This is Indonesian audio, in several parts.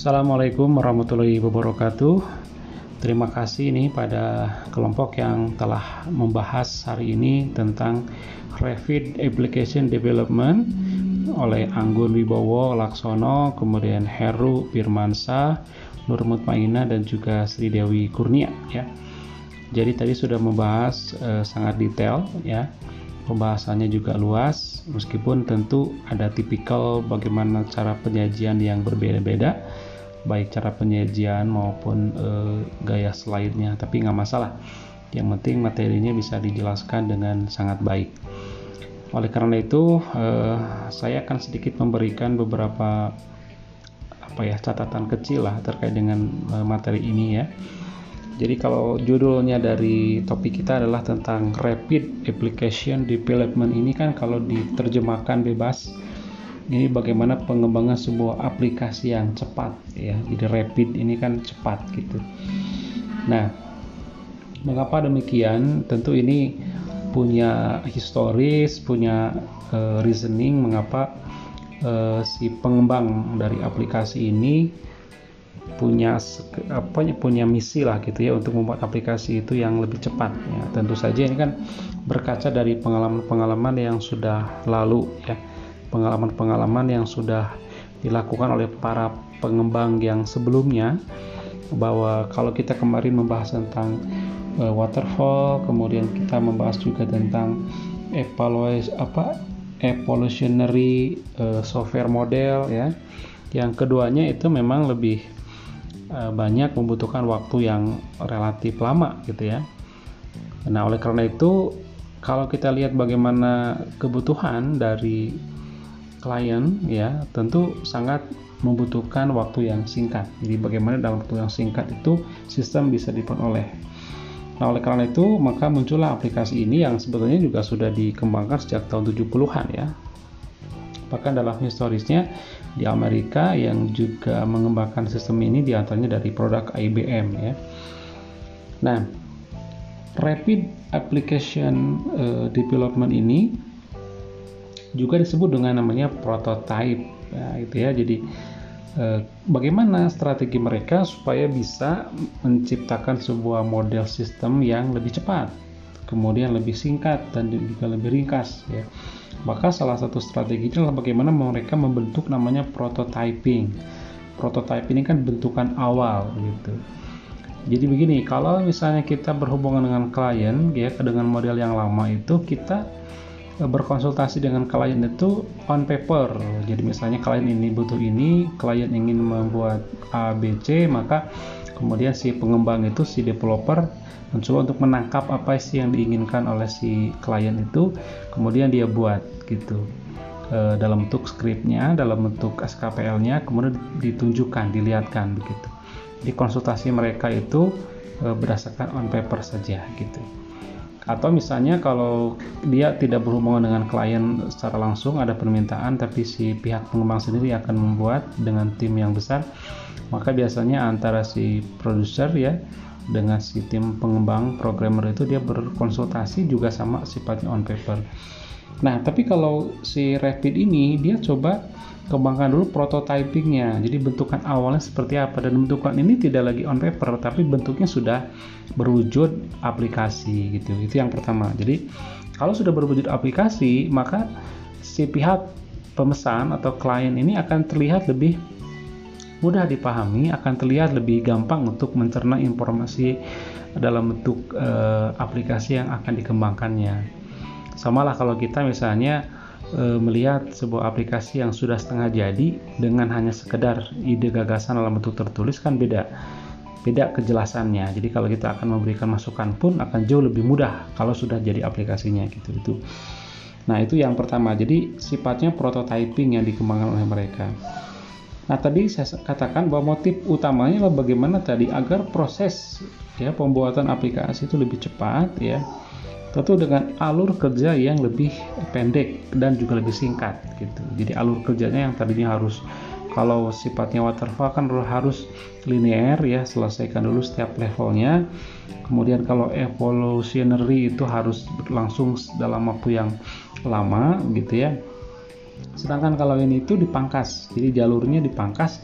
Assalamualaikum warahmatullahi wabarakatuh. Terima kasih nih pada kelompok yang telah membahas hari ini tentang Revit Application Development oleh Anggun Wibowo Laksono, kemudian Heru Firmansa, Nur Mutmaina dan juga Sri Dewi Kurnia ya. Jadi tadi sudah membahas eh, sangat detail ya. Pembahasannya juga luas meskipun tentu ada tipikal bagaimana cara penyajian yang berbeda-beda baik cara penyajian maupun e, gaya slide-nya tapi nggak masalah. Yang penting materinya bisa dijelaskan dengan sangat baik. Oleh karena itu e, saya akan sedikit memberikan beberapa apa ya catatan kecil lah terkait dengan e, materi ini ya. Jadi kalau judulnya dari topik kita adalah tentang rapid application development ini kan kalau diterjemahkan bebas ini bagaimana pengembangan sebuah aplikasi yang cepat ya. Jadi rapid ini kan cepat gitu. Nah mengapa demikian? Tentu ini punya historis punya uh, reasoning mengapa uh, si pengembang dari aplikasi ini punya apa punya misi lah gitu ya untuk membuat aplikasi itu yang lebih cepat ya. Tentu saja ini kan berkaca dari pengalaman-pengalaman yang sudah lalu ya pengalaman-pengalaman yang sudah dilakukan oleh para pengembang yang sebelumnya bahwa kalau kita kemarin membahas tentang uh, waterfall, kemudian kita membahas juga tentang evaluasi apa evolutionary uh, software model ya. Yang keduanya itu memang lebih uh, banyak membutuhkan waktu yang relatif lama gitu ya. Nah, oleh karena itu kalau kita lihat bagaimana kebutuhan dari klien ya tentu sangat membutuhkan waktu yang singkat. Jadi bagaimana dalam waktu yang singkat itu sistem bisa diperoleh. Nah, oleh karena itu maka muncullah aplikasi ini yang sebetulnya juga sudah dikembangkan sejak tahun 70-an ya. Bahkan dalam historisnya di Amerika yang juga mengembangkan sistem ini di antaranya dari produk IBM ya. Nah, Rapid Application uh, Development ini juga disebut dengan namanya prototype ya itu ya. Jadi eh, bagaimana strategi mereka supaya bisa menciptakan sebuah model sistem yang lebih cepat kemudian lebih singkat dan juga lebih ringkas ya. Maka salah satu strategi adalah bagaimana mereka membentuk namanya prototyping. Prototype ini kan bentukan awal gitu. Jadi begini kalau misalnya kita berhubungan dengan klien ya dengan model yang lama itu kita berkonsultasi dengan klien itu on paper. Jadi misalnya klien ini butuh ini, klien ingin membuat A, B, C, maka kemudian si pengembang itu si developer mencoba untuk menangkap apa sih yang diinginkan oleh si klien itu, kemudian dia buat gitu e, dalam bentuk skripnya, dalam bentuk SKPL-nya, kemudian ditunjukkan, dilihatkan begitu. Di konsultasi mereka itu e, berdasarkan on paper saja gitu atau misalnya kalau dia tidak berhubungan dengan klien secara langsung ada permintaan tapi si pihak pengembang sendiri akan membuat dengan tim yang besar maka biasanya antara si produser ya dengan si tim pengembang programmer itu dia berkonsultasi juga sama sifatnya on paper nah tapi kalau si Rapid ini dia coba kembangkan dulu prototypingnya. Jadi bentukan awalnya seperti apa? Dan bentukan ini tidak lagi on paper tapi bentuknya sudah berwujud aplikasi gitu. Itu yang pertama. Jadi kalau sudah berwujud aplikasi maka si pihak pemesan atau klien ini akan terlihat lebih mudah dipahami akan terlihat lebih gampang untuk mencerna informasi dalam bentuk e, aplikasi yang akan dikembangkannya samalah kalau kita misalnya e, melihat sebuah aplikasi yang sudah setengah jadi dengan hanya sekedar ide gagasan dalam bentuk tertulis kan beda beda kejelasannya. Jadi kalau kita akan memberikan masukan pun akan jauh lebih mudah kalau sudah jadi aplikasinya gitu itu. Nah itu yang pertama. Jadi sifatnya prototyping yang dikembangkan oleh mereka. Nah tadi saya katakan bahwa motif utamanya adalah bagaimana tadi agar proses ya pembuatan aplikasi itu lebih cepat ya tentu dengan alur kerja yang lebih pendek dan juga lebih singkat gitu. Jadi alur kerjanya yang tadinya harus kalau sifatnya waterfall kan harus linear ya selesaikan dulu setiap levelnya. Kemudian kalau evolutionary itu harus langsung dalam waktu yang lama gitu ya. Sedangkan kalau ini itu dipangkas jadi jalurnya dipangkas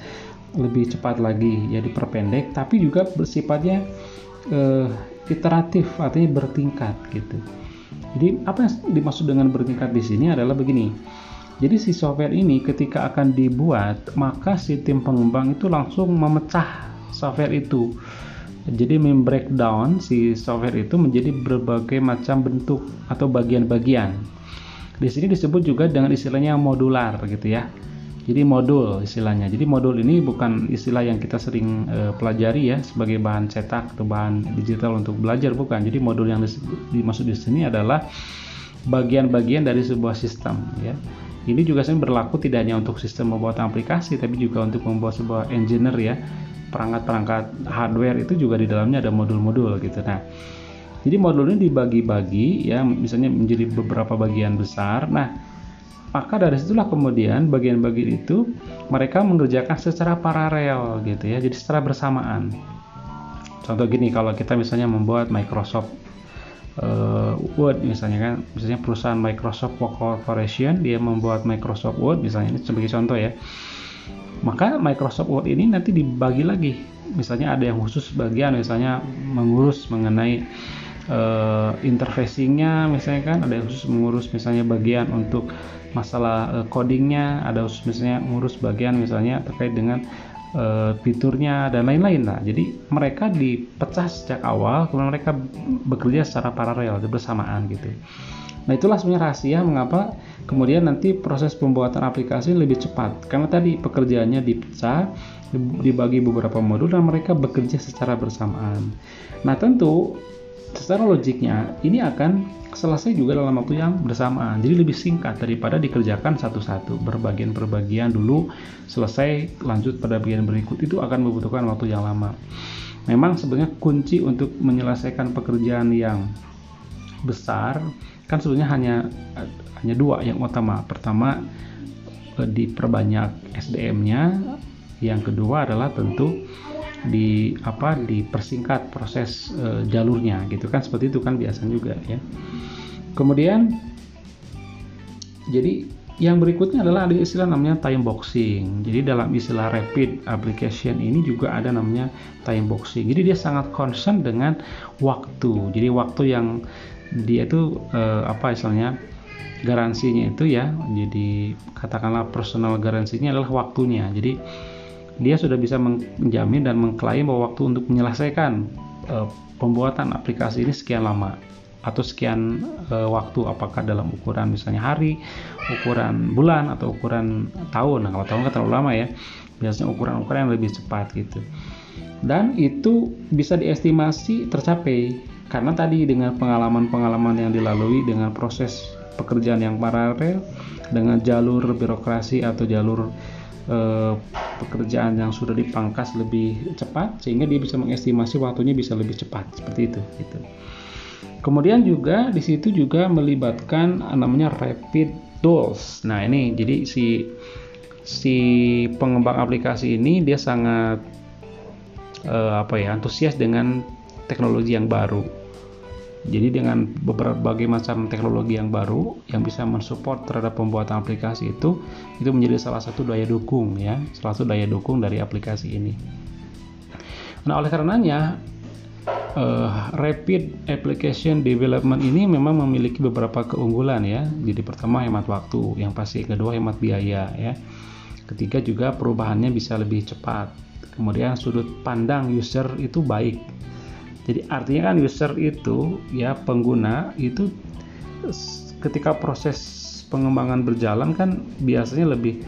lebih cepat lagi ya diperpendek tapi juga bersifatnya uh, iteratif artinya bertingkat gitu jadi apa yang dimaksud dengan bertingkat di sini adalah begini jadi si software ini ketika akan dibuat maka si tim pengembang itu langsung memecah software itu jadi membreakdown si software itu menjadi berbagai macam bentuk atau bagian-bagian. Di sini disebut juga dengan istilahnya modular gitu ya. Jadi modul istilahnya. Jadi modul ini bukan istilah yang kita sering e, pelajari ya sebagai bahan cetak atau bahan digital untuk belajar bukan. Jadi modul yang dimaksud di sini adalah bagian-bagian dari sebuah sistem ya. Ini juga sebenarnya berlaku tidak hanya untuk sistem membuat aplikasi tapi juga untuk membuat sebuah engineer ya perangkat-perangkat hardware itu juga di dalamnya ada modul-modul gitu. Nah, jadi modul ini dibagi-bagi ya, misalnya menjadi beberapa bagian besar. Nah, maka dari situlah kemudian bagian-bagian itu mereka mengerjakan secara paralel gitu ya, jadi secara bersamaan. Contoh gini, kalau kita misalnya membuat Microsoft uh, Word misalnya kan, misalnya perusahaan Microsoft Corporation dia membuat Microsoft Word misalnya ini sebagai contoh ya maka Microsoft Word ini nanti dibagi lagi misalnya ada yang khusus bagian misalnya mengurus mengenai uh, interfacingnya misalnya kan ada yang khusus mengurus misalnya bagian untuk masalah uh, codingnya ada khusus misalnya mengurus bagian misalnya terkait dengan uh, fiturnya dan lain-lain. Lah jadi mereka dipecah sejak awal kemudian mereka bekerja secara paralel bersamaan gitu. Nah itulah sebenarnya rahasia mengapa kemudian nanti proses pembuatan aplikasi lebih cepat. Karena tadi pekerjaannya dipecah dibagi beberapa modul dan mereka bekerja secara bersamaan. Nah tentu secara logiknya ini akan selesai juga dalam waktu yang bersamaan. Jadi lebih singkat daripada dikerjakan satu-satu berbagian perbagian dulu selesai lanjut pada bagian berikut itu akan membutuhkan waktu yang lama. Memang sebenarnya kunci untuk menyelesaikan pekerjaan yang besar kan sebenarnya hanya hanya dua yang utama. Pertama eh, diperbanyak SDM-nya, yang kedua adalah tentu di apa dipersingkat proses e, jalurnya gitu kan seperti itu kan biasa juga ya. Kemudian jadi yang berikutnya adalah ada istilah namanya time boxing. Jadi dalam istilah rapid application ini juga ada namanya time boxing. Jadi dia sangat concern dengan waktu. Jadi waktu yang dia itu uh, apa istilahnya garansinya itu ya jadi katakanlah personal garansinya adalah waktunya jadi dia sudah bisa menjamin dan mengklaim bahwa waktu untuk menyelesaikan uh, pembuatan aplikasi ini sekian lama atau sekian uh, waktu apakah dalam ukuran misalnya hari, ukuran bulan atau ukuran tahun. Nah, kalau tahun kan terlalu lama ya. Biasanya ukuran-ukuran yang lebih cepat gitu. Dan itu bisa diestimasi tercapai karena tadi dengan pengalaman-pengalaman yang dilalui dengan proses pekerjaan yang paralel dengan jalur birokrasi atau jalur eh, pekerjaan yang sudah dipangkas lebih cepat sehingga dia bisa mengestimasi waktunya bisa lebih cepat seperti itu gitu. Kemudian juga di situ juga melibatkan namanya rapid tools. Nah, ini jadi si si pengembang aplikasi ini dia sangat uh, apa ya antusias dengan teknologi yang baru. Jadi dengan berbagai macam teknologi yang baru yang bisa mensupport terhadap pembuatan aplikasi itu, itu menjadi salah satu daya dukung ya, salah satu daya dukung dari aplikasi ini. Nah oleh karenanya uh, rapid application development ini memang memiliki beberapa keunggulan ya. Jadi pertama hemat waktu, yang pasti kedua hemat biaya ya. Ketiga juga perubahannya bisa lebih cepat. Kemudian sudut pandang user itu baik jadi artinya kan user itu ya pengguna itu ketika proses pengembangan berjalan kan biasanya lebih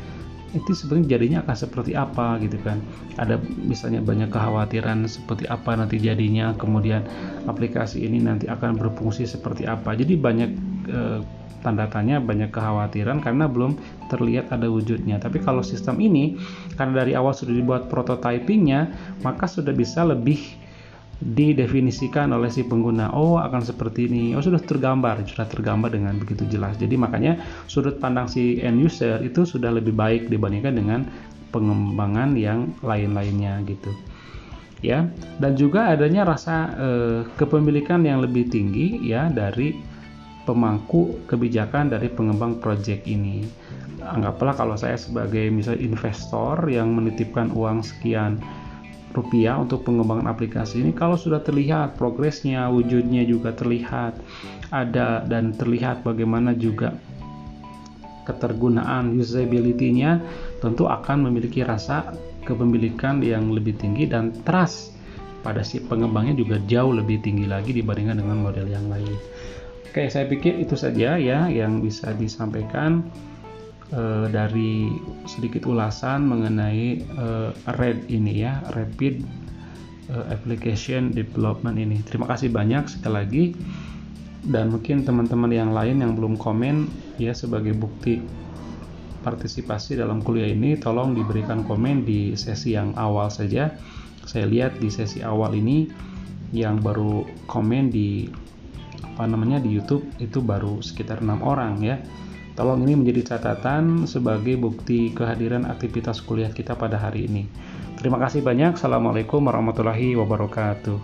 itu sebenarnya jadinya akan seperti apa gitu kan. Ada misalnya banyak kekhawatiran seperti apa nanti jadinya kemudian aplikasi ini nanti akan berfungsi seperti apa. Jadi banyak eh, tanda tanya banyak kekhawatiran karena belum terlihat ada wujudnya. Tapi kalau sistem ini karena dari awal sudah dibuat prototypingnya maka sudah bisa lebih didefinisikan oleh si pengguna. Oh akan seperti ini. Oh sudah tergambar sudah tergambar dengan begitu jelas. Jadi makanya sudut pandang si end user itu sudah lebih baik dibandingkan dengan pengembangan yang lain-lainnya gitu. Ya dan juga adanya rasa eh, kepemilikan yang lebih tinggi ya dari pemangku kebijakan dari pengembang project ini. Anggaplah kalau saya sebagai misalnya investor yang menitipkan uang sekian rupiah untuk pengembangan aplikasi ini kalau sudah terlihat progresnya wujudnya juga terlihat ada dan terlihat bagaimana juga ketergunaan usability-nya tentu akan memiliki rasa kepemilikan yang lebih tinggi dan trust pada si pengembangnya juga jauh lebih tinggi lagi dibandingkan dengan model yang lain. Oke, saya pikir itu saja ya yang bisa disampaikan uh, dari sedikit ulasan mengenai uh, RED ini ya, Rapid uh, Application Development ini. Terima kasih banyak sekali lagi. Dan mungkin teman-teman yang lain yang belum komen ya sebagai bukti partisipasi dalam kuliah ini tolong diberikan komen di sesi yang awal saja. Saya lihat di sesi awal ini yang baru komen di apa namanya di YouTube itu baru sekitar enam orang ya tolong ini menjadi catatan sebagai bukti kehadiran aktivitas kuliah kita pada hari ini. Terima kasih banyak. Assalamualaikum warahmatullahi wabarakatuh